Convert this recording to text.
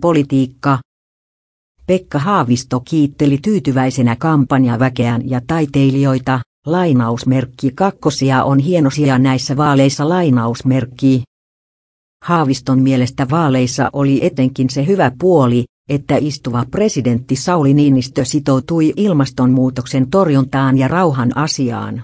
Politiikka. Pekka Haavisto kiitteli tyytyväisenä kampanjaväkeään ja taiteilijoita, lainausmerkki kakkosia on hienosia näissä vaaleissa lainausmerkki. Haaviston mielestä vaaleissa oli etenkin se hyvä puoli, että istuva presidentti Sauli Niinistö sitoutui ilmastonmuutoksen torjuntaan ja rauhan asiaan.